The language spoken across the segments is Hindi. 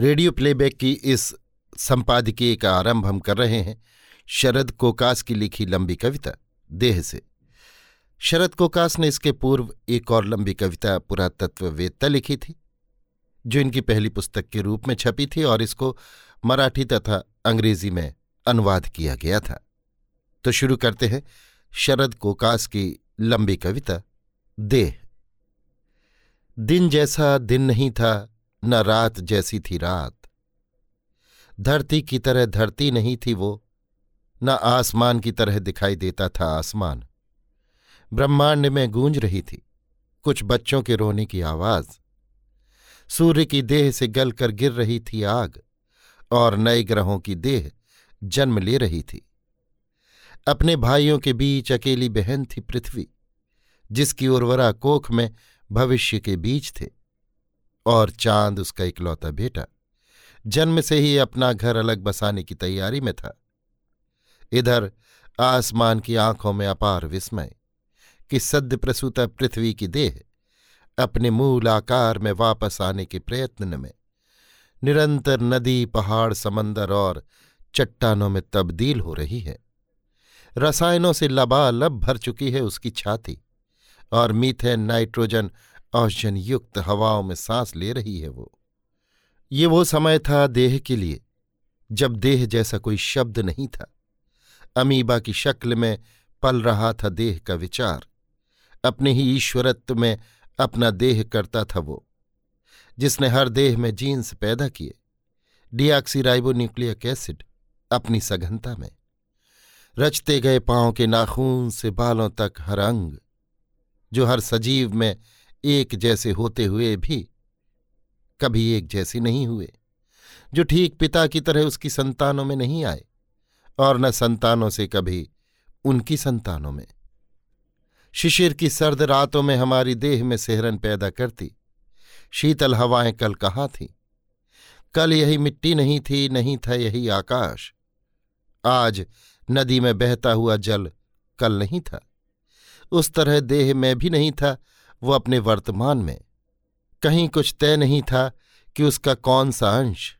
रेडियो प्लेबैक की इस संपादकीय का आरंभ हम कर रहे हैं शरद कोकास की लिखी लंबी कविता, देह से। शरद कोकास ने इसके पूर्व एक और लंबी कविता पुरातत्ववेत्ता लिखी थी, जो इनकी पहली पुस्तक के रूप में छपी थी और इसको मराठी तथा अंग्रेज़ी में अनुवाद किया गया था। तो शुरू करते हैं शरद कोकास की लंबी कविता, देह। दिन जैसा दिन नहीं था न रात जैसी थी रात। धरती की तरह धरती नहीं थी वो, न आसमान की तरह दिखाई देता था आसमान। ब्रह्मांड में गूंज रही थी, कुछ बच्चों के रोने की आवाज़। सूर्य की देह से गल कर गिर रही थी आग, और नए ग्रहों की देह जन्म ले रही थी। अपने भाइयों के बीच अकेली बहन थी पृथ्वी, जिसकी उर्वरा कोख में भविष्य के बीज थे। और चाँद उसका इकलौता बेटा। जन्म से ही अपना घर अलग बसाने की तैयारी में था। इधर आसमान की आँखों में अपार विस्मय कि सद्य प्रसूता पृथ्वी की देह अपने मूल आकार में वापस आने के प्रयत्न में निरंतर नदी, पहाड़, समंदर और चट्टानों में तब्दील हो रही है। रसायनों से लबालब भर चुकी है उसकी छाती और मीथेन नाइट्रोजन औषधन युक्त हवाओं में सांस ले रही है वो। ये वो समय था देह के लिए, जब देह जैसा कोई शब्द नहीं था। अमीबा की शक्ल में पल रहा था देह का विचार। अपने ही ईश्वरत्व में अपना देह करता था वो, जिसने हर देह में जीन्स पैदा किए। न्यूक्लियक एसिड अपनी सघनता में। रचते गए पाँव के नाखून से बालों तक हर अंग, जो हर सजीव में एक जैसे होते हुए भी कभी एक जैसे नहीं हुए, जो ठीक पिता की तरह उसकी संतानों में नहीं आए और न संतानों से कभी उनकी संतानों में। शिशिर की सर्द रातों में हमारी देह में सेहरन पैदा करती, शीतल हवाएँ कल कहाँ थीं? कल यही मिट्टी नहीं थी, नहीं था यही आकाश। आज नदी में बहता हुआ जल कल नहीं था। उस तरह देह में भी नहीं था वो अपने वर्तमान में। कहीं कुछ तय नहीं था कि उसका कौन सा अंश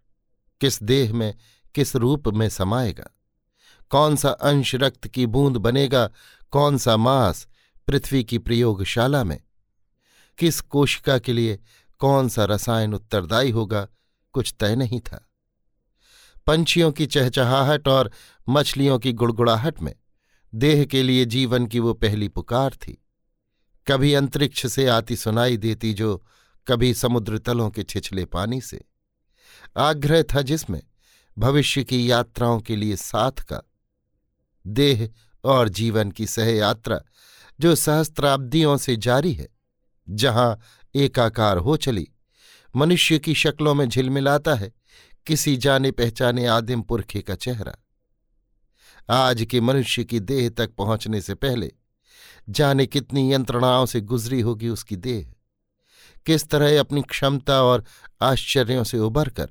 किस देह में, किस रूप में समाएगा। कौन सा अंश रक्त की बूंद बनेगा, कौन सा मांस पृथ्वी की प्रयोगशाला में। किस कोशिका के लिए कौन सा रसायन उत्तरदायी होगा, कुछ तय नहीं था। पंछियों की चहचहाहट और मछलियों की गुड़गुड़ाहट में, देह के लिए जीवन की वो पहली पुकार थी। कभी अंतरिक्ष से आती सुनाई देती जो कभी समुद्र तलों के छिछले पानी से। आग्रह था जिसमें भविष्य की यात्राओं के लिए साथ का देह और जीवन की सह यात्रा जो सहस्त्राब्दियों से जारी है, जहाँ एकाकार हो चली, मनुष्य की शक्लों में झिलमिलाता है, किसी जाने पहचाने आदिम पुरखे का चेहरा। आज के मनुष्य की देह तक पहुँचने से पहले जाने कितनी यंत्रणाओं से गुजरी होगी उसकी देह। किस तरह अपनी क्षमता और आश्चर्यों से उबर कर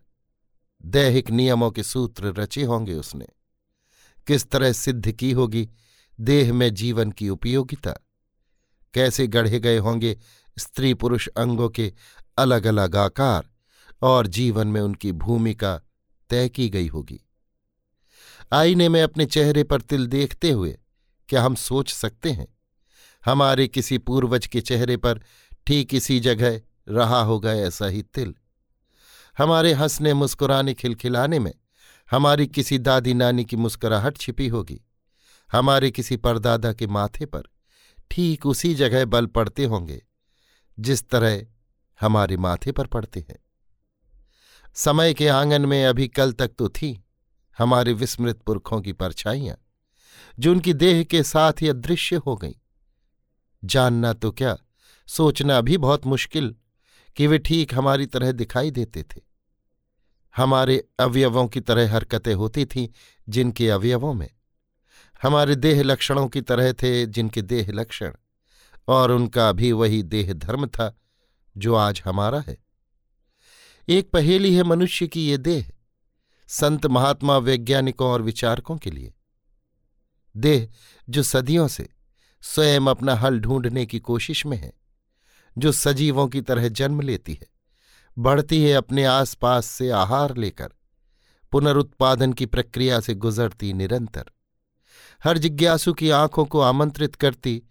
दैहिक नियमों के सूत्र रचे होंगे उसने। किस तरह सिद्ध की होगी देह में जीवन की उपयोगिता। कैसे गढ़े गए होंगे स्त्री पुरुष अंगों के अलग अलग आकार और जीवन में उनकी भूमिका तय की गई होगी। आईने में अपने चेहरे पर तिल देखते हुए क्या हम सोच सकते हैं? हमारे किसी पूर्वज के चेहरे पर ठीक इसी जगह रहा होगा ऐसा ही तिल। हमारे हंसने मुस्कुराने खिलखिलाने में हमारी किसी दादी नानी की मुस्कुराहट छिपी होगी। हमारे किसी परदादा के माथे पर ठीक उसी जगह बल पड़ते होंगे, जिस तरह हमारे माथे पर पड़ते हैं। समय के आँगन में अभी कल तक तो थी हमारे विस्मृत पुरखों की परछाइयाँ, जो उनकी देह के साथ ही अदृश्य हो गईं। जानना तो क्या, सोचना भी बहुत मुश्किल कि वे ठीक हमारी तरह दिखाई देते थे। हमारे अवयवों की तरह हरकतें होती थीं जिनके अवयवों में। हमारे देह लक्षणों की तरह थे जिनके देह लक्षण, और उनका भी वही देह धर्म था जो आज हमारा है। एक पहेली है मनुष्य की ये देह, संत महात्मा वैज्ञानिकों और विचारकों के लिए। देह जो सदियों से स्वयं अपना हल ढूँढने की कोशिश में है, जो सजीवों की तरह जन्म लेती है, बढ़ती है अपने आसपास से आहार लेकर, पुनरुत्पादन की प्रक्रिया से गुजरती निरंतर। हर जिज्ञासु की आँखों को आमंत्रित करती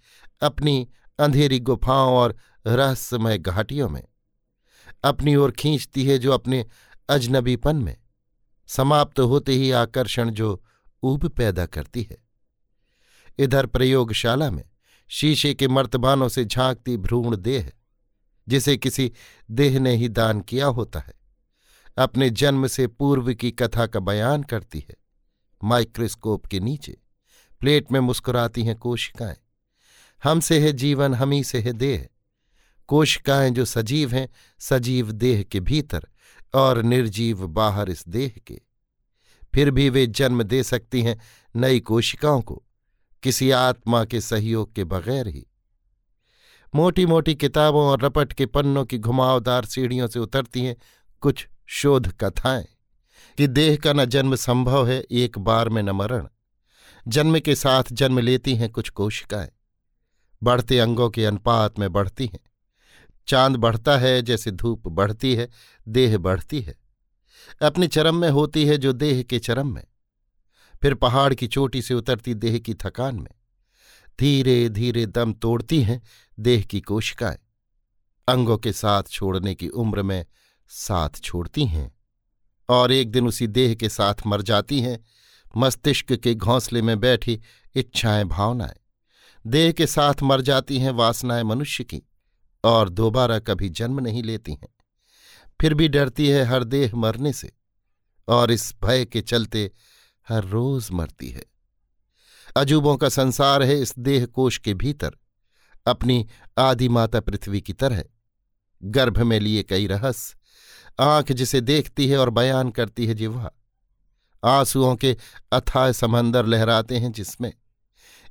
अपनी अंधेरी गुफाओं और रहस्यमय घाटियों में, अपनी ओर खींचती है जो अपने अजनबीपन में, समाप्त होते ही आकर्षण जो ऊब पैदा करती है। इधर प्रयोगशाला में शीशे के मर्तबानों से झांकती भ्रूण देह, जिसे किसी देह ने ही दान किया होता है, अपने जन्म से पूर्व की कथा का बयान करती है। माइक्रोस्कोप के नीचे प्लेट में मुस्कुराती हैं कोशिकाएँ। हमसे है जीवन, हम ही से है देह। कोशिकाएँ जो सजीव हैं, सजीव देह के भीतर और निर्जीव बाहर इस देह के। फिर भी वे जन्म दे सकती हैं नई कोशिकाओं को। किसी आत्मा के सहयोग के बगैर ही। मोटी मोटी किताबों और रपट के पन्नों की घुमावदार सीढ़ियों से उतरती हैं कुछ शोध कथाएँ कि देह का न जन्म संभव है, एक बार में न मरण। जन्म के साथ जन्म लेती हैं कुछ कोशिकाएँ। बढ़ते अंगों के अनुपात में बढ़ती हैं। चाँद बढ़ता है, जैसे धूप बढ़ती है, देह बढ़ती है। अपने चरम में होती है जो देह के चरम में। फिर पहाड़ की चोटी से उतरती देह की थकान में। धीरे धीरे दम तोड़ती हैं देह की कोशिकाएँ। अंगों के साथ छोड़ने की उम्र में साथ छोड़ती हैं और एक दिन उसी देह के साथ मर जाती हैं। मस्तिष्क के घोंसले में बैठी इच्छाएँ, भावनाएँ। देह के साथ मर जाती हैं वासनाएँ मनुष्य की और दोबारा कभी जन्म नहीं लेती हैं। फिर भी डरती है हर देह मरने से और इस भय के चलते हर रोज मरती है। अजूबों का संसार है इस देह कोश के भीतर। अपनी आदि माता पृथ्वी की तरह, गर्भ में लिए कई रहस्य आँख जिसे देखती है और बयान करती है जिह्वा। आंसुओं के अथाय समंदर लहराते हैं जिसमें।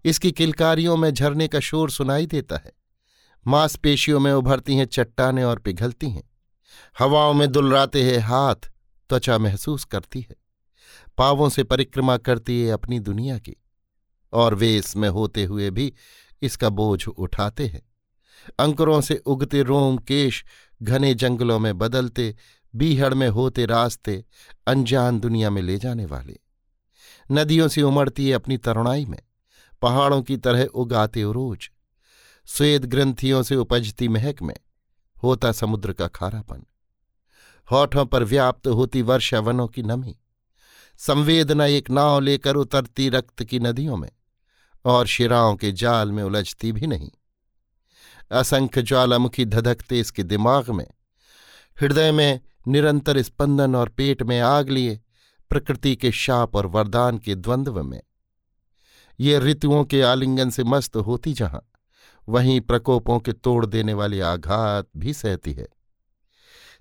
इसकी किलकारियों में झरने का शोर सुनाई देता है। मांसपेशियों में उभरती हैं चट्टाने और पिघलती हैं। हवाओं में दुलराते हैं हाथ, त्वचा महसूस करती है। पावों से परिक्रमा करती है अपनी दुनिया की, और वे इसमें होते हुए भी इसका बोझ उठाते हैं। अंकुरों से उगते रोम केश घने जंगलों में बदलते, बीहड़ में होते रास्ते अनजान दुनिया में ले जाने वाले। नदियों से उमड़ती है अपनी तरुणाई में, पहाड़ों की तरह उगाते उरोज स्वेद ग्रंथियों से उपजती महक में होता समुद्र का खारापन। होठों पर व्याप्त होती वर्षा वनों की नमी। संवेदना एक नाव लेकर उतरती रक्त की नदियों में, और शिराओं के जाल में उलझती भी नहीं। असंख्य ज्वालामुखी धधकते इसके दिमाग में। हृदय में निरंतर स्पंदन और पेट में आग लिए, प्रकृति के शाप और वरदान के द्वंद्व में। ये ऋतुओं के आलिंगन से मस्त होती जहाँ, वहीं प्रकोपों के तोड़ देने वाले आघात भी सहती है।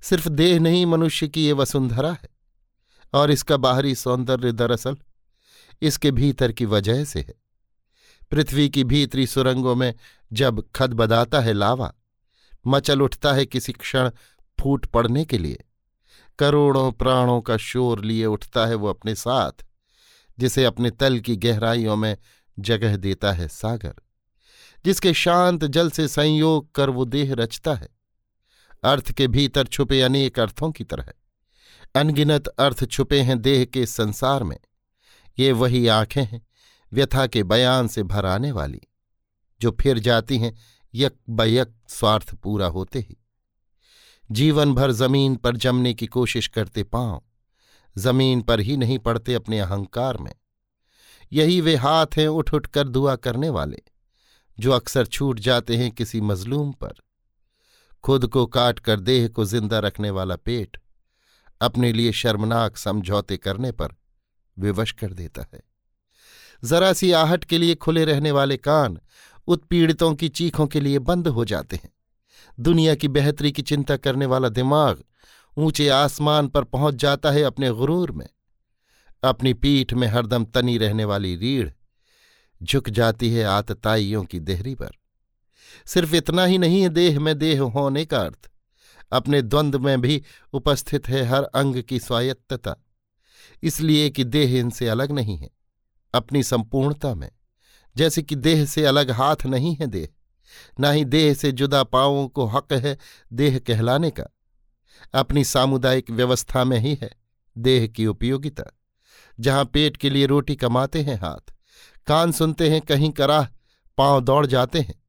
सिर्फ़ देह नहीं, मनुष्य की ये वसुंधरा है। और इसका बाहरी सौंदर्य दरअसल इसके भीतर की वजह से है। पृथ्वी की भीतरी सुरंगों में जब खद बदाता है लावा, मचल उठता है किसी क्षण फूट पड़ने के लिए। करोड़ों प्राणों का शोर लिए उठता है वो अपने साथ, जिसे अपने तल की गहराइयों में जगह देता है सागर, जिसके शांत जल से संयोग कर वो देह रचता है। अर्थ के भीतर छुपे अनेक अर्थों की तरह अनगिनत अर्थ छुपे हैं देह के संसार में। ये वही आँखें हैं, व्यथा के बयान से भर आने वाली, जो फिर जाती हैं, यक बयक स्वार्थ पूरा होते ही। जीवन भर ज़मीन पर जमने की कोशिश करते पाँव, ज़मीन पर ही नहीं पड़ते अपने अहंकार में। यही वे हाथ हैं उठ उठ कर दुआ करने वाले, जो अक्सर छूट जाते हैं किसी मजलूम पर। खुद को काट कर देह को ज़िंदा रखने वाला पेट अपने लिए शर्मनाक समझौते करने पर विवश कर देता है। जरा सी आहट के लिए खुले रहने वाले कान उत्पीड़ितों की चीखों के लिए बंद हो जाते हैं। दुनिया की बेहतरी की चिंता करने वाला दिमाग ऊँचे आसमान पर पहुँच जाता है अपने गुरूर में। अपनी पीठ में हरदम तनी रहने वाली रीढ़ झुक जाती है आतताइयों की देहरी पर। सिर्फ़ इतना ही नहीं है देह में देह होने का अर्थ अपने द्वंद्व में भी उपस्थित है हर अंग की स्वायत्तता। इसलिए कि देह इनसे अलग नहीं है, अपनी संपूर्णता में। जैसे कि देह से अलग हाथ नहीं है देह, न ही देह से जुदा पांवों को हक है देह कहलाने का। अपनी सामुदायिक व्यवस्था में ही है देह की उपयोगिता। जहाँ पेट के लिए रोटी कमाते हैं हाथ, कान सुनते हैं कहीं कराह, पाँव दौड़ जाते हैं,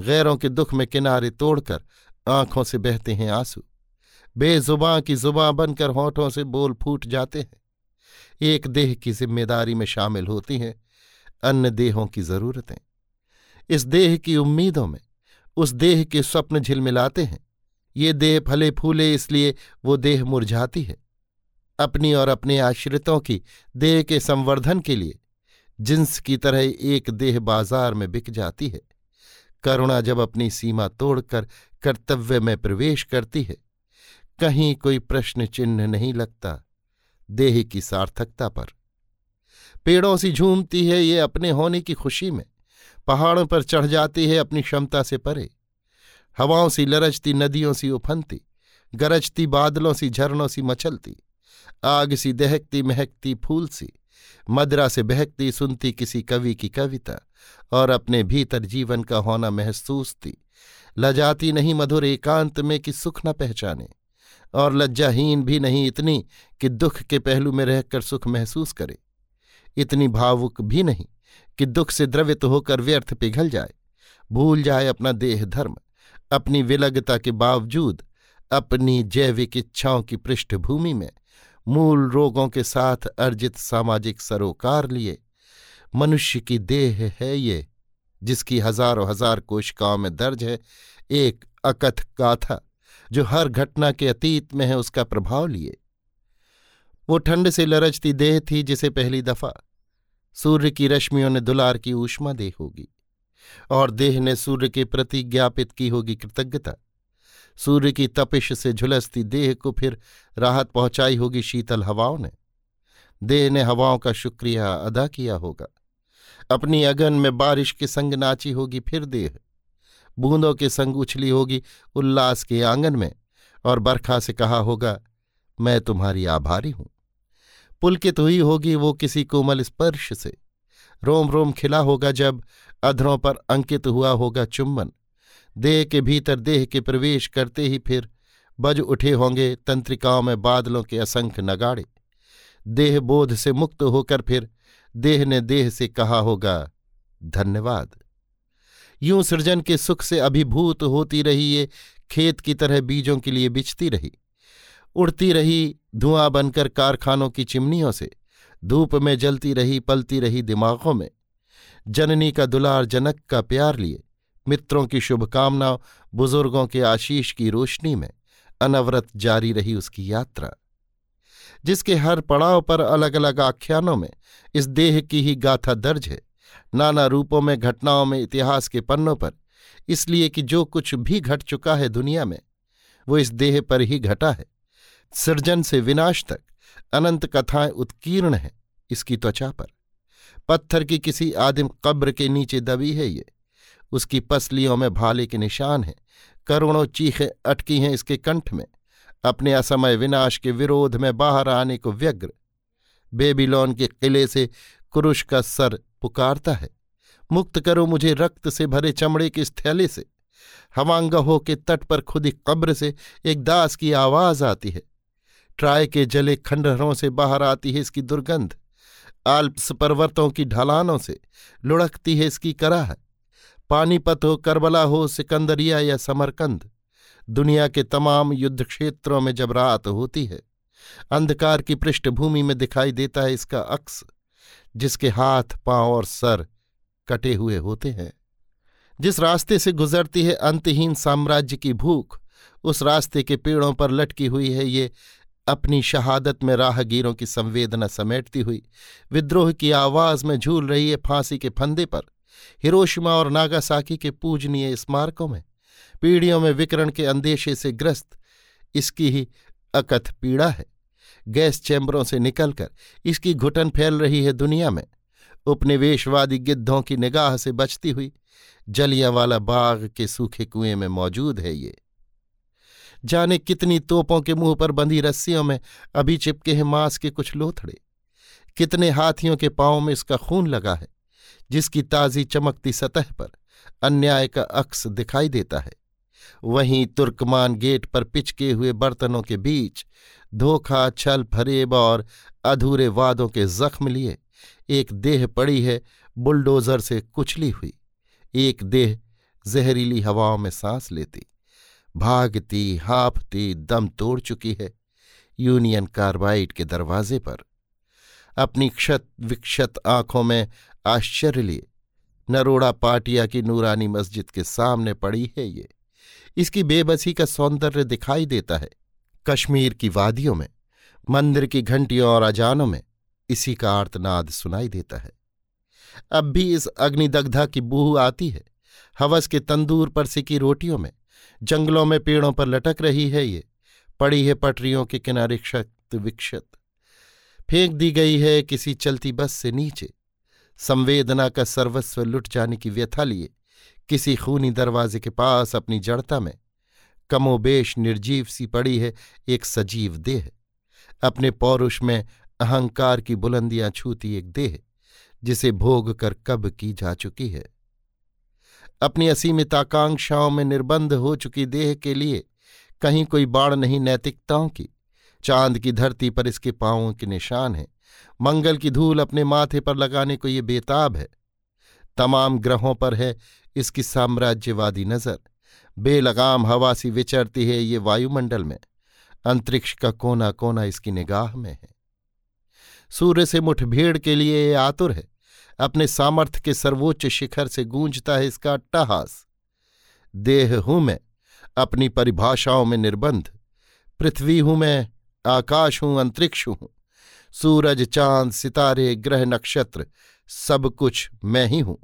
गैरों के दुख में किनारे तोड़कर आँखों से बहते हैं आँसू। बेजुबां की जुबां बनकर होठों से बोल फूट जाते हैं। एक देह की ज़िम्मेदारी में शामिल होती हैं, अन्य देहों की जरूरतें। इस देह की उम्मीदों में, उस देह के स्वप्न झिलमिलाते हैं। ये देह फले फूले इसलिए वो देह मुरझाती है। अपनी और अपने आश्रितों की देह के संवर्धन के लिए, जिन्स की तरह एक देह बाज़ार में बिक जाती है। करुणा जब अपनी सीमा तोड़कर कर्तव्य में प्रवेश करती है। कहीं कोई प्रश्न चिन्ह नहीं लगता, देह की सार्थकता पर। पेड़ों से झूमती है ये अपने होने की खुशी में। पहाड़ों पर चढ़ जाती है अपनी क्षमता से परे। हवाओं सी लरजती, नदियों सी उफनती, गरजती, बादलों सी झरनों सी मचलती। आग सी दहकती, महकती फूल सी। मदरा से बहकती, सुनती किसी कवि की कविता और अपने भीतर जीवन का होना महसूस थी लजाती नहीं मधुर एकांत में कि सुख न पहचाने। और लज्जाहीन भी नहीं इतनी कि दुख के पहलू में रहकर सुख महसूस करे। इतनी भावुक भी नहीं कि दुख से द्रवित होकर व्यर्थ पिघल जाए। भूल जाए अपना देह धर्म, अपनी विलगता के बावजूद, अपनी जैविक इच्छाओं की पृष्ठभूमि में मूल रोगों के साथ अर्जित सामाजिक सरोकार लिए। मनुष्य की देह है ये जिसकी हज़ारों हज़ार कोशिकाओं में दर्ज है, एक अकथ गाथा, जो हर घटना के अतीत में है उसका प्रभाव लिए। वो ठंड से लरजती देह थी जिसे पहली दफ़ा सूर्य की रश्मियों ने दुलार की ऊष्मा दे होगी, और देह ने सूर्य के प्रति ज्ञापित की होगी कृतज्ञता। सूर्य की तपिश से झुलसती देह को फिर राहत पहुंचाई होगी शीतल हवाओं ने। देह ने हवाओं का शुक्रिया अदा किया होगा। अपनी अगन में बारिश के संग नाची होगी, फिर देह। बूंदों के संग उछली होगी उल्लास के आँगन में, और बरखा से कहा होगा, मैं तुम्हारी आभारी हूँ। पुलकित हुई होगी वो किसी कोमल स्पर्श से। रोम रोम खिला होगा जब अधरों पर अंकित हुआ होगा चुम्बन देह के भीतर देह के प्रवेश करते ही फिर बज उठे होंगे तंत्रिकाओं में बादलों के असंख्य नगाड़े। देह बोध से मुक्त होकर फिर देह ने देह से कहा होगा, धन्यवाद। यूँ सृजन के सुख से अभिभूत होती रही ये, खेत की तरह बीजों के लिए बिछती रही। उड़ती रही धुआँ बनकर कारखानों की चिमनियों से, धूप में जलती रही, पलती रही दिमागों में। जननी का दुलार जनक का प्यार लिए, मित्रों की शुभकामनाओं, बुज़ुर्गों के आशीष की रोशनी में, अनवरत जारी रही उसकी यात्रा। जिसके हर पड़ाव पर अलग अलग आख्यानों में इस देह की ही गाथा दर्ज है। नाना रूपों में, घटनाओं में, इतिहास के पन्नों पर। इसलिए कि जो कुछ भी घट चुका है दुनिया में, वो इस देह पर ही घटा है। सृजन से विनाश तक अनंत कथाएँ उत्कीर्ण हैं इसकी त्वचा पर। पत्थर की किसी आदिम कब्र के नीचे दबी है ये। उसकी पसलियों में भाले के निशान हैं। करोड़ों चीखें अटकी हैं इसके कंठ में। अपने असमय विनाश के विरोध में बाहर आने को व्यग्र। बेबीलोन के किले से कुरुष का सर पुकारता है। मुक्त करो मुझे रक्त से भरे चमड़े के स्थैले से। हवांगहो के तट पर खुदी कब्र से एक दास की आवाज़ आती है। ट्राय के जले खंडहरों से बाहर आती है इसकी दुर्गंध। आल्प्स पर्वतों की ढलानों से लुढ़कती है इसकी कराह। पानीपत हो, करबला हो, सिकंदरिया या समरकंद। दुनिया के तमाम युद्ध क्षेत्रों में जब रात होती है, अंधकार की पृष्ठभूमि में दिखाई देता है इसका अक्स, जिसके हाथ, पाँव और सर कटे हुए होते हैं। जिस रास्ते से गुजरती है अंतहीन साम्राज्य की भूख, उस रास्ते के पेड़ों पर लटकी हुई है ये अपनी शहादत में राहगीरों की संवेदना समेटती हुई, विद्रोह की आवाज़ में झूल रही है फांसी के फंदे पर, हिरोशिमा और नागासाकी के पूजनीय स्मारकों में। पीढ़ियों में विकरण के अंदेशे से ग्रस्त। इसकी ही अकथ पीड़ा है। गैस चैम्बरों से निकलकर इसकी घुटन फैल रही है दुनिया में। उपनिवेशवादी गिद्धों की निगाह से बचती हुई जलियावाला बाग के सूखे कुएँ में मौजूद है ये। जाने कितनी तोपों के मुँह पर बंधी रस्सियों में अभी चिपके हैं मांस के कुछ लोथड़े। कितने हाथियों के पाँव में इसका खून लगा है, जिसकी ताजी चमकती सतह पर अन्याय का अक्स दिखाई देता है। वहीं तुर्कमान गेट पर पिचके हुए बर्तनों के बीच धोखा, छल, फरेब और अधूरे वादों के जख्म लिए। एक देह पड़ी है, बुलडोजर से कुचली हुई। एक देह जहरीली हवाओं में सांस लेती। भागती, हाफती, दम तोड़ चुकी है यूनियन कार्बाइड के दरवाजे पर। अपनी क्षत विक्षत आँखों में आश्चर्य लिए। नरोड़ा पाटिया की नूरानी मस्जिद के सामने पड़ी है ये। इसकी बेबसी का सौंदर्य दिखाई देता है। कश्मीर की वादियों में, मंदिर की घंटियों और अजानों में इसी का आर्तनाद सुनाई देता है। अब भी इस अग्निदग्धा की बूह आती है। हवस के तंदूर पर सिकी रोटियों में, जंगलों में पेड़ों पर लटक रही है ये, पड़ी है पटरियों के किनारे क्षत विक्षत। फेंक दी गई है किसी चलती बस से नीचे। संवेदना का सर्वस्व लुट जाने की व्यथा लिए किसी खूनी दरवाजे के पास अपनी जड़ता में। कमोबेश निर्जीव सी पड़ी है, एक सजीव देह। अपने पौरुष में अहंकार की बुलंदियाँ छूती एक देह, जिसे भोग कर कब की जा चुकी है। अपनी असीमित आकांक्षाओं में निर्बंध हो चुकी देह के लिए कहीं कोई बाढ़ नहीं नैतिकताओं की। चाँद की धरती पर इसके पांवों के निशान हैं। मंगल की धूल अपने माथे पर लगाने को ये बेताब है। तमाम ग्रहों पर है इसकी साम्राज्यवादी नज़र। बेलगाम हवा सी विचरती है ये वायुमंडल में। अंतरिक्ष का कोना कोना इसकी निगाह में है। सूर्य से मुठभेड़ के लिए ये आतुर है। अपने सामर्थ्य के सर्वोच्च शिखर से गूंजता है इसका अट्टहास देह हूँ मैं, अपनी परिभाषाओं में निर्बंध। पृथ्वी हूँ मैं, आकाश हूँ, अंतरिक्ष हूँ। सूरज, चाँद, सितारे, ग्रह, नक्षत्र, सब कुछ मैं ही हूँ।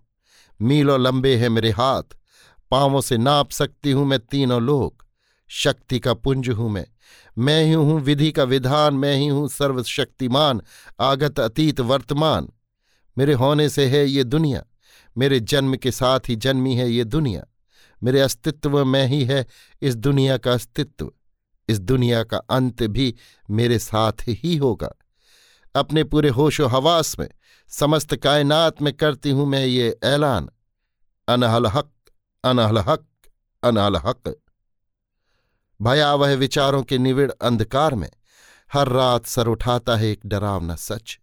मीलों लंबे हैं मेरे हाथ, पांवों से नाप सकती हूँ मैं तीनों लोक। शक्ति का पुंज हूँ मैं मैं ही हूँ विधि का विधान, मैं ही हूँ सर्वशक्तिमान, आगत अतीत वर्तमान। मेरे होने से है ये दुनिया, मेरे जन्म के साथ ही जन्मी है ये दुनिया। मेरे अस्तित्व में ही है इस दुनिया का अस्तित्व, इस दुनिया का अंत भी मेरे साथ ही होगा। अपने पूरे होशो हवास में, समस्त कायनात में करती हूँ मैं ये ऐलान। अनहल हक अनहल हक अनहल हक। भयावह विचारों के निविड़ अंधकार में, हर रात सर उठाता है एक डरावना सच।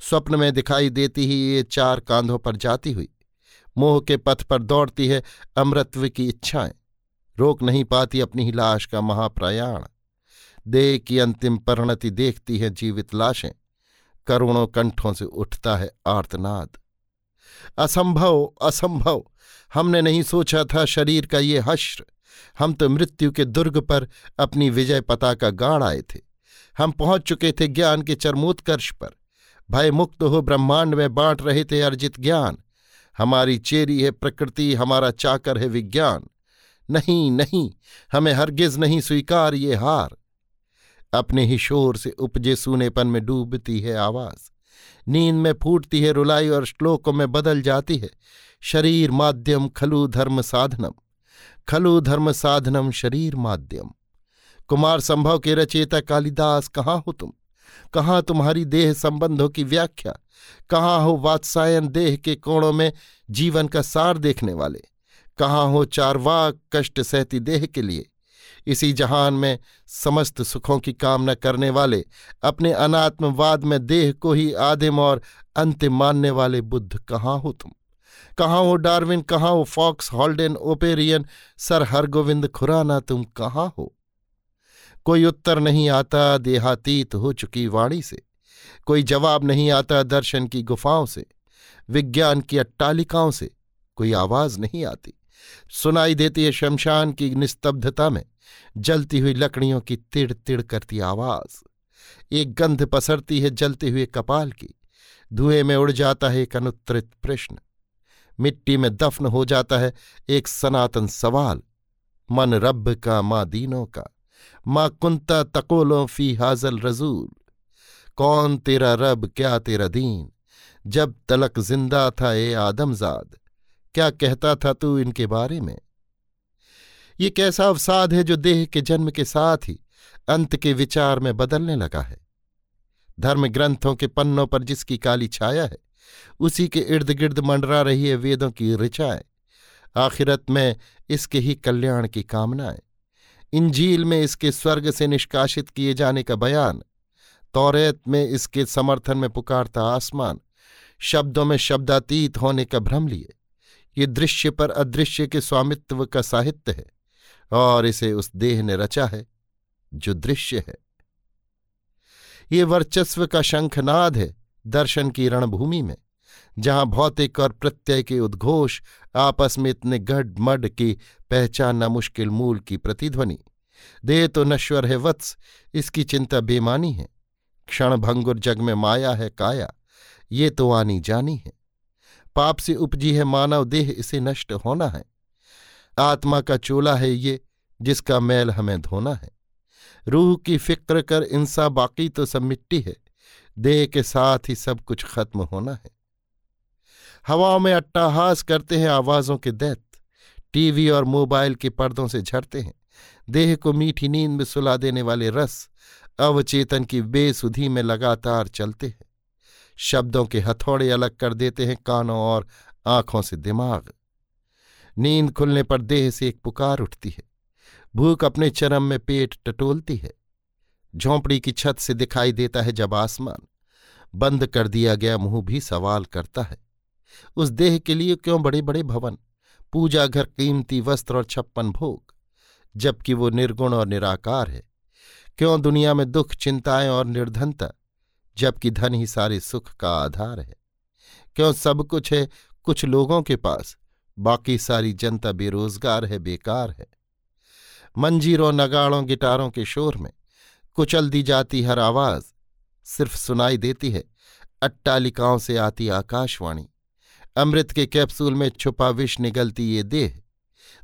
स्वप्न में दिखाई देती ही ये चार कांधों पर जाती हुई, मोह के पथ पर दौड़ती है अमृत्व की इच्छाएँ। रोक नहीं पाती अपनी ही लाश का महाप्रयाण। देह की अंतिम परिणति देखती है जीवित लाशें। करोड़ों कंठों से उठता है आर्तनाद। असंभव असंभव, हमने नहीं सोचा था शरीर का ये हश्र। हम तो मृत्यु के दुर्ग पर अपनी विजय पताका गाड़ आए थे। हम पहुँच चुके थे ज्ञान के चरमोत्कर्ष पर। भय मुक्त हो ब्रह्मांड में बांट रहे थे अर्जित ज्ञान। हमारी चेरी है प्रकृति, हमारा चाकर है विज्ञान। नहीं नहीं, हमें हरगिज नहीं स्वीकार ये हार। अपने ही शोर से उपजे सूनेपन में डूबती है आवाज़। नींद में फूटती है रुलाई और श्लोकों में बदल जाती है। शरीर माध्यम, खलु धर्म साधनम। खलु धर्म साधनम, शरीर माध्यम। कुमार संभव के रचेता कालिदास, कहाँ हो तुम? कहाँ तुम्हारी देह संबंधों की व्याख्या? कहाँ हो वात्सायन देह के कोणों में जीवन का सार देखने वाले? कहाँ हो चारवाक कष्ट सहती देह के लिए? इसी जहान में समस्त सुखों की कामना करने वाले, अपने अनात्मवाद में देह को ही आदिम और अंतिम मानने वाले बुद्ध कहाँ हो तुम? कहाँ हो डार्विन? कहाँ हो Fox, Haldane, Oparin, sir Hargobind Khorana? तुम कहाँ हो? कोई उत्तर नहीं आता, देहातीत हो चुकी वाणी से। कोई जवाब नहीं आता दर्शन की गुफाओं से। विज्ञान की अट्टालिकाओं से कोई आवाज़ नहीं आती। सुनाई देती है शमशान की निस्तब्धता में। जलती हुई लकड़ियों की तिड़ तिड़ करती आवाज़। एक गंध पसरती है जलते हुए कपाल की। धुएँ में उड़ जाता है एक अनुत्तरित प्रश्न। मिट्टी में दफन हो जाता है एक सनातन सवाल। मन रब का, माँ दीनों का। माँ कुंता तकोलो फ़ी हाजल रजूल। कौन तेरा रब, क्या तेरा दीन? जब तलक ज़िंदा था ए आदमजाद। क्या कहता था तू इनके बारे में? ये कैसा अवसाद है जो देह के जन्म के साथ ही अंत के विचार में बदलने लगा है? धर्म ग्रंथों के पन्नों पर जिसकी काली छाया है, उसी के इर्द गिर्द मंडरा रही है वेदों की ऋचाएँ। आखिरत में इसके ही कल्याण की कामनाएँ। इंजील में इसके स्वर्ग से निष्कासित किए जाने का बयान, तौरेत में इसके समर्थन में पुकारता आसमान, शब्दों में शब्दातीत होने का भ्रम लिए। ये दृश्य पर अदृश्य के स्वामित्व का साहित्य है। और इसे उस देह ने रचा है, जो दृश्य है। ये वर्चस्व का शंखनाद है दर्शन की रणभूमि में, जहाँ भौतिक और प्रत्यय के उद्घोष, आपस में इतने गढ़ मड की न मुश्किल मूल की प्रतिध्वनि। देह तो नश्वर है वत्स, इसकी चिंता बेमानी है। क्षण भंगुर जग में माया है काया, ये तो आनी जानी है। पाप से उपजी है मानव देह, इसे नष्ट होना है। आत्मा का चोला है ये, जिसका मैल हमें धोना है। रूह की फ़िक्र कर इंसा बाकी तो सब मिट्टी है। देह के साथ ही सब कुछ खत्म होना है। हवाओं में अट्टाहास करते हैं आवाजों के दैत्य। टीवी और मोबाइल के पर्दों से झरते हैं। देह को मीठी नींद में सुला देने वाले रस अवचेतन की बेसुधी में लगातार चलते हैं। शब्दों के हथौड़े अलग कर देते हैं, कानों और आँखों से दिमाग। नींद खुलने पर देह से एक पुकार उठती है। भूख अपने चरम में पेट टटोलती है। झोंपड़ी की छत से दिखाई देता है जब आसमान। बंद कर दिया गया मुँह भी सवाल करता है। उस देह के लिए क्यों बड़े बड़े भवन? पूजा घर कीमती वस्त्र और छप्पन भोग। जबकि वो निर्गुण और निराकार है। क्यों दुनिया में दुख, चिंताएँ और निर्धनता? जबकि धन ही सारे सुख का आधार है। क्यों सब कुछ है कुछ लोगों के पास? बाकी सारी जनता बेरोजगार है, बेकार है। मंजीरों, नगाड़ों, गिटारों के शोर में कुचल दी जाती हर आवाज़, सिर्फ़ सुनाई देती है अट्टालिकाओं से आती आकाशवाणी। अमृत के कैप्सूल में छुपा विष निगलती ये देह,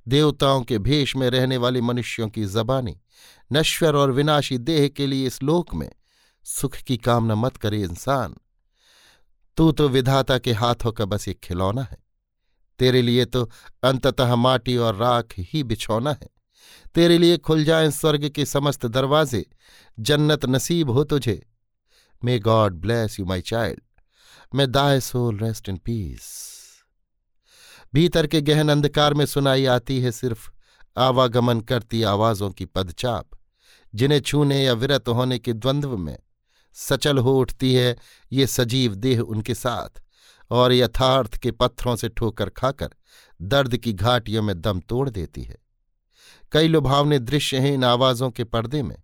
देवताओं के भेष में रहने वाले मनुष्यों की जबानी, नश्वर और विनाशी देह के लिए इस लोक में सुख की कामना मत करे इंसान। तू तो विधाता के हाथों का बस एक खिलौना है। तेरे लिए तो अंततः माटी और राख ही बिछौना है। तेरे लिए खुल जाएँ स्वर्ग के समस्त दरवाजे, जन्नत नसीब हो तुझे। May God bless you my child mine thy soul rest in peace भीतर के गहन अंधकार में सुनाई आती है सिर्फ़ आवागमन करती आवाजों की पदचाप, जिन्हें छूने या विरत होने के द्वंद्व में सचल हो उठती है ये सजीव देह उनके साथ। और यथार्थ के पत्थरों से ठोकर खाकर दर्द की घाटियों में दम तोड़ देती है। कई लुभावने दृश्य हैं इन आवाजों के पर्दे में,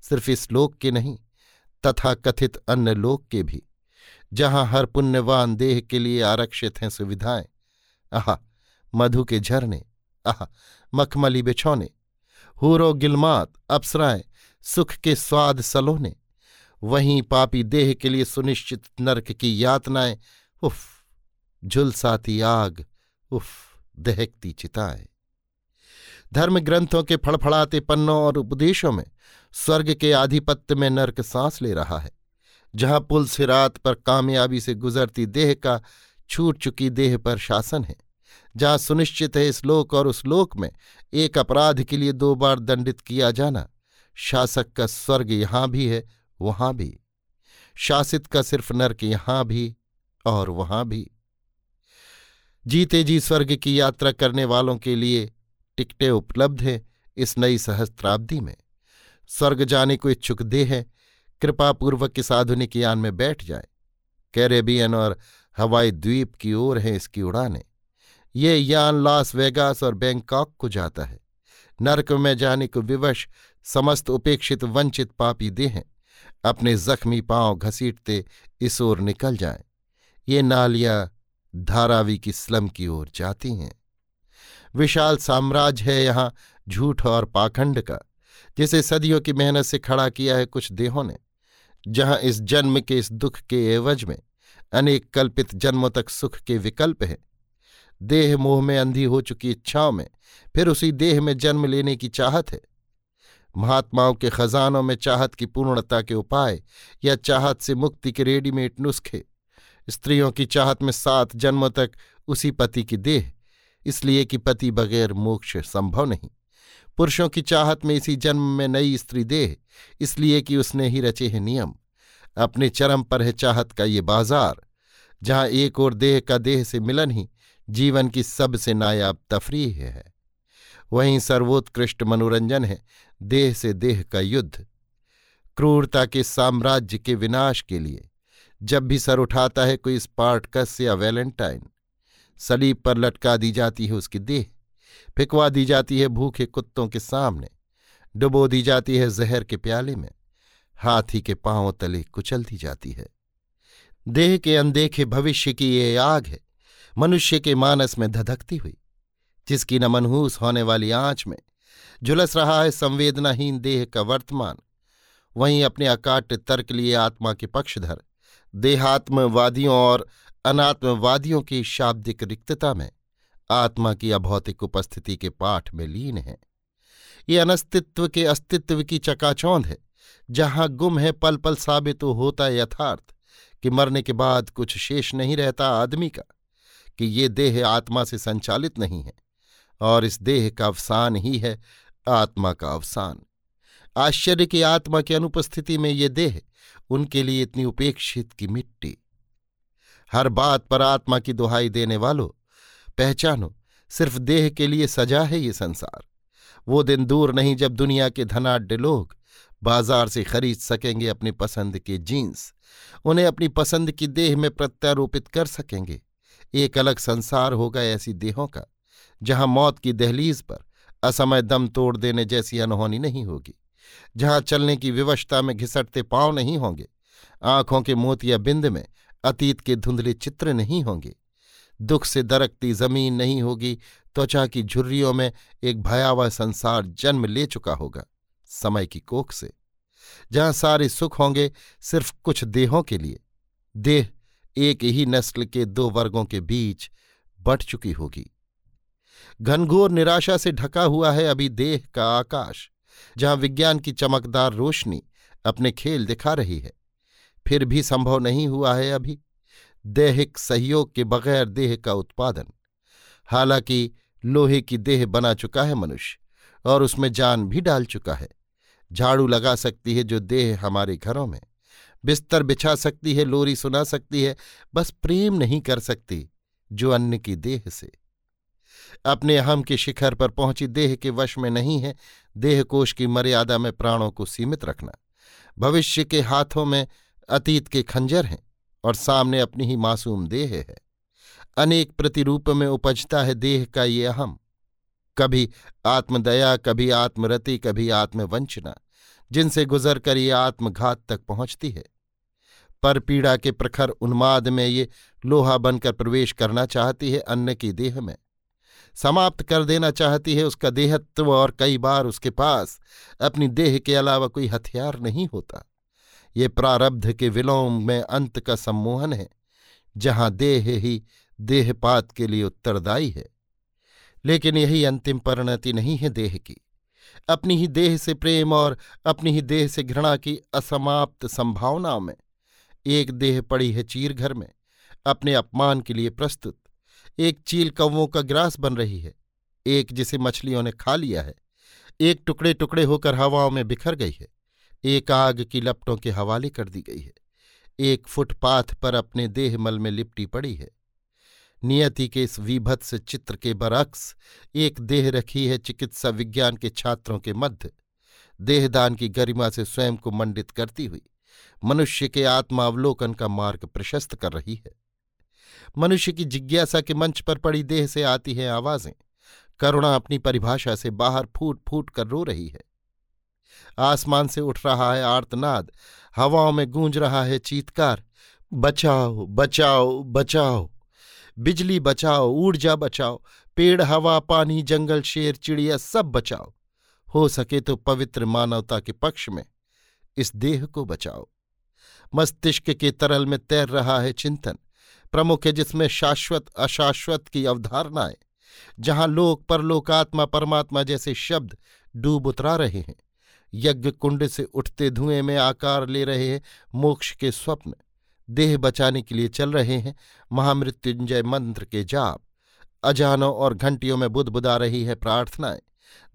सिर्फ़ इस लोक के नहीं तथा कथित अन्य लोक के भी, जहाँ हर पुण्यवान देह के लिए आरक्षित हैं सुविधाएँ। आह, मधु के झरने, आह, मखमली बिछौने, हूरो गिलमात, अप्सराएँ, सुख के स्वाद सलोने, वहीं पापी देह के लिए सुनिश्चित नरक की यातनाएँ उफ झुलसाती आग, उफ, दहकती चिताएँ। धर्म ग्रंथों के फड़फड़ाते पन्नों और उपदेशों में स्वर्ग के आधिपत्य में नर्क सांस ले रहा है, जहाँ पुल सिरात पर कामयाबी से गुजरती देह का छूट चुकी देह पर शासन है, जहाँ सुनिश्चित है इस लोक और उस लोक में एक अपराध के लिए दो बार दंडित किया जाना, शासक का स्वर्ग यहाँ भी है, वहाँ भी। शासित का सिर्फ़ नर्क यहाँ भी और वहाँ भी। जीते जी स्वर्ग की यात्रा करने वालों के लिए टिकटें उपलब्ध हैं इस नई सहस्त्राब्दी में। स्वर्ग जाने को इच्छुक देह है कृपापूर्वक इस आधुनिक यान में बैठ जाए। कैरेबियन और हवाई द्वीप की ओर है इसकी उड़ानें। ये यान लास वेगास और बैंकॉक को जाता है। नरक में जाने को विवश, समस्त उपेक्षित वंचित पापी देह अपने जख्मी पाँव घसीटते इस ओर निकल जाएँ। ये नालियाँ धारावी की स्लम की ओर जाती हैं। विशाल साम्राज्य है यहाँ झूठ और पाखंड का, जिसे सदियों की मेहनत से खड़ा किया है कुछ देहों ने, जहाँ इस जन्म के, इस दुख के एवज में अनेक कल्पित जन्मों तक सुख के विकल्प हैं। देह मोह में अंधी हो चुकी इच्छाओं में फिर उसी देह में जन्म लेने की चाहत है। महात्माओं के खजानों में चाहत की पूर्णता के उपाय या चाहत से मुक्ति के रेडीमेड नुस्खे स्त्रियों की चाहत में सात जन्मों तक उसी पति की देह, इसलिए कि पति बगैर मोक्ष संभव नहीं। पुरुषों की चाहत में इसी जन्म में नई स्त्री देह, इसलिए कि उसने ही रचे हैं नियम। अपने चरम पर है चाहत का ये बाज़ार, जहाँ एक और देह का देह से मिलन ही, जीवन की सबसे नायाब तफरीह है। वहीं सर्वोत्कृष्ट मनोरंजन है देह से देह का युद्ध। क्रूरता के साम्राज्य के विनाश के लिए। जब भी सर उठाता है कोई स्पार्टकस या वैलेंटाइन। सलीब पर लटका दी जाती है उसकी देह, फिकवा दी जाती है भूखे कुत्तों के सामने, डुबो दी जाती है जहर के प्याले में, हाथी के पाँव तले कुचल दी जाती है। देह के अनदेखे भविष्य की ये आग है, मनुष्य के मानस में धधकती हुई, जिसकी न मनहूस होने वाली आँच में झुलस रहा है संवेदनाहीन देह का वर्तमान, वहीं अपने अकाट्य तर्क लिए आत्मा के पक्षधर देहात्मवादियों और अनात्मवादियों की शाब्दिक रिक्तता में आत्मा की अभौतिक उपस्थिति के पाठ में लीन है। ये अनस्तित्व के अस्तित्व की चकाचौंध है। जहाँ गुम है पल पल साबित होता यथार्थ कि मरने के बाद कुछ शेष नहीं रहता आदमी का, कि ये देह आत्मा से संचालित नहीं है और इस देह का अवसान ही है आत्मा का अवसान। आश्चर्य की आत्मा की अनुपस्थिति में ये देह उनके लिए इतनी उपेक्षित की मिट्टी। हर बात पर आत्मा की दुहाई देने वालों, पहचानो, सिर्फ़ देह के लिए सजा है ये संसार। वो दिन दूर नहीं जब दुनिया के धनाढ़ लोग बाज़ार से खरीद सकेंगे अपनी पसंद के जीन्स। उन्हें अपनी पसंद की देह में प्रत्यारोपित कर सकेंगे। एक अलग संसार होगा ऐसी देहों का, जहाँ मौत की दहलीज पर असमय दम तोड़ देने जैसी अनहोनी नहीं होगी। जहाँ चलने की विवशता में घिसटते पाँव नहीं होंगे, आँखों के मोतिया बिंद में अतीत के धुंधले चित्र नहीं होंगे। दुख से दरकती ज़मीन नहीं होगी, त्वचा की झुर्रियों में एक भयावह संसार जन्म ले चुका होगा, समय की कोख से। जहाँ सारे सुख होंगे, सिर्फ़ कुछ देहों के लिए। देह एक ही नस्ल के दो वर्गों के बीच बट चुकी होगी। घनघोर निराशा से ढका हुआ है अभी देह का आकाश। जहाँ विज्ञान की चमकदार रोशनी अपने खेल दिखा रही है। फिर भी संभव नहीं हुआ है अभी। दैहिक सहयोग के बगैर देह का उत्पादन। हालाँकि लोहे की देह बना चुका है मनुष्य, और उसमें जान भी डाल चुका है। झाड़ू लगा सकती है जो देह हमारे घरों में। बिस्तर बिछा सकती है, लोरी सुना सकती है, बस प्रेम नहीं कर सकती जो अन्य की देह से। अपने अहम के शिखर पर पहुँची देह के वश में नहीं है देह कोश की मर्यादा में प्राणों को सीमित रखना। भविष्य के हाथों में अतीत के खंजर हैं और सामने अपनी ही मासूम देह है। अनेक प्रतिरूप में उपजता है देह का ये अहम। कभी आत्मदया, कभी आत्मरति, कभी आत्मवंचना, जिनसे गुजर कर ये आत्मघात तक पहुँचती है। पर पीड़ा के प्रखर उन्माद में ये लोहा बनकर प्रवेश करना चाहती है अन्न की देह में। समाप्त कर देना चाहती है उसका देहत्व और कई बार उसके पास अपनी देह के अलावा कोई हथियार नहीं होता। ये प्रारब्ध के विलोम में अंत का सम्मोहन है, जहाँ देह ही देहपात के लिए उत्तरदायी है। लेकिन यही अंतिम परिणति नहीं है देह की। अपनी ही देह से प्रेम और अपनी ही देह से घृणा की असमाप्त संभावनाओं में, एक देह पड़ी है चीर घर में, अपने अपमान के लिए प्रस्तुत। एक चील कौवों का ग्रास बन रही है। एक जिसे मछलियों ने खा लिया है। एक टुकड़े टुकड़े होकर हवाओं में बिखर गई है। एक आग की लपटों के हवाले कर दी गई है। एक फुटपाथ पर अपने देहमल में लिपटी पड़ी है। नियति के इस विभत्स चित्र के बरक्स एक देह रखी है चिकित्सा विज्ञान के छात्रों के मध्य। देहदान की गरिमा से स्वयं को मंडित करती हुई, मनुष्य के आत्मावलोकन का मार्ग प्रशस्त कर रही है। मनुष्य की जिज्ञासा के मंच पर पड़ी देह से आती हैं आवाज़ें। करुणा अपनी परिभाषा से बाहर फूट फूट कर रो रही है। आसमान से उठ रहा है आर्तनाद। हवाओं में गूंज रहा है चीतकार। बचाओ बचाओ बचाओ। बिजली बचाओ, ऊर्जा बचाओ। पेड़, हवा, पानी, जंगल, शेर, चिड़िया सब बचाओ। हो सके तो पवित्र मानवता के पक्ष में इस देह को बचाओ। मस्तिष्क के तरल में तैर रहा है चिंतन। प्रमुख है जिसमें शाश्वत, अशाश्वत की अवधारणाएँ, जहाँ लोक, परलोकात्मा, परमात्मा जैसे शब्द डूब उतरा रहे हैं। यज्ञ कुंड से उठते धुएँ में आकार ले रहे हैं, मोक्ष के स्वप्न, देह बचाने के लिए चल रहे हैं, महामृत्युंजय मंत्र के जाप। अजानों और घंटियों में बुदबुदा रही है प्रार्थनाएँ।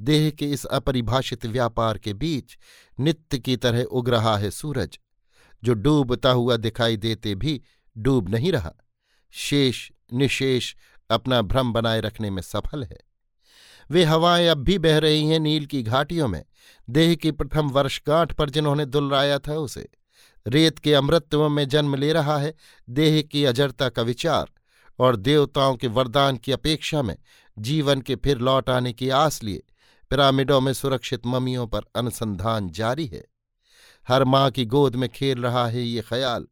देह के इस अपरिभाषित व्यापार के बीच नित्य की तरह उग रहा है सूरज, जो डूबता हुआ दिखाई देते भी डूब नहीं रहा। शेष, निशेष अपना भ्रम बनाए रखने में सफल है। वे हवाएँ अब भी बह रही हैं नील की घाटियों में। देह की प्रथम वर्षगांठ पर जिन्होंने दुलराया था उसे। रेत के अमृतत्व में जन्म ले रहा है। देह की अजरता का विचार और देवताओं के वरदान की अपेक्षा में जीवन के फिर लौट आने की आस लिए पिरामिडों में सुरक्षित ममियों पर अनुसंधान जारी है। हर माँ की गोद में खेल रहा है ये ख्याल।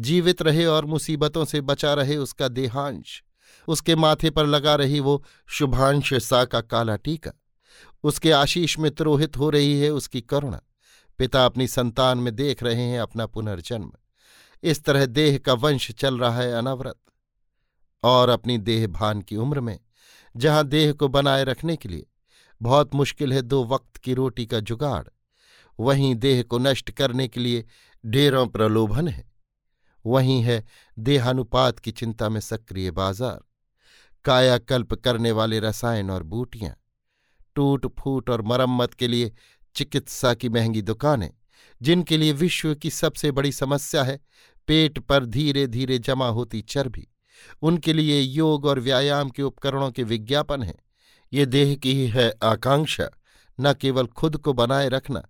जीवित रहे और मुसीबतों से बचा रहे उसका देहांश। उसके माथे पर लगा रही वो शुभांश सा का काला टीका। उसके आशीष में त्रोहित हो रही है उसकी करुणा। पिता अपनी संतान में देख रहे हैं अपना पुनर्जन्म। इस तरह देह का वंश चल रहा है अनवरत और अपनी देह भान की उम्र में, जहाँ देह को बनाए रखने के लिए बहुत मुश्किल है दो वक्त की रोटी का जुगाड़, वहीं देह को नष्ट करने के लिए ढेरों प्रलोभन है। वहीं है देहानुपात की चिंता में सक्रिय बाज़ार। कायाकल्प करने वाले रसायन और बूटियाँ, टूट फूट और मरम्मत के लिए चिकित्सा की महँगी दुकानें, जिनके लिए विश्व की सबसे बड़ी समस्या है पेट पर धीरे धीरे जमा होती चर्बी। उनके लिए योग और व्यायाम के उपकरणों के विज्ञापन हैं। ये देह की ही है आकांक्षा, न केवल खुद को बनाए रखना,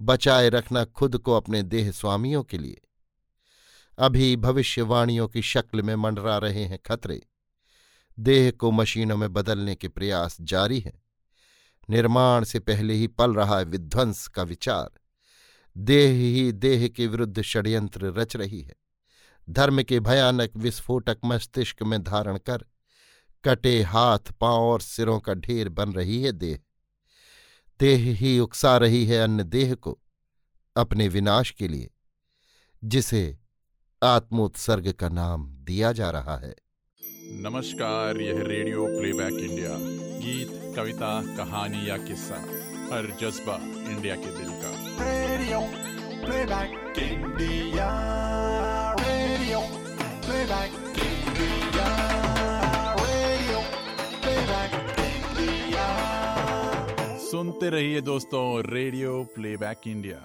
बचाए रखना खुद को अपने देह स्वामियों के लिए। अभी भविष्यवाणियों की शक्ल में मंडरा रहे हैं खतरे। देह को मशीनों में बदलने के प्रयास जारी हैं। निर्माण से पहले ही पल रहा है विध्वंस का विचार। देह ही देह के विरुद्ध षड्यंत्र रच रही है। धर्म के भयानक विस्फोटक मस्तिष्क में धारण कर कटे हाथ, पाँव और सिरों का ढेर बन रही है देह। देह ही उकसा रही है अन्य देह को अपने विनाश के लिए, जिसे आत्मोत्सर्ग का नाम दिया जा रहा है। नमस्कार यह रेडियो प्लेबैक इंडिया। गीत कविता कहानी या किस्सा हर जज्बा इंडिया के दिल का। Radio playback India. Radio playback India. Radio playback India. सुनते रहिए दोस्तों रेडियो प्लेबैक इंडिया।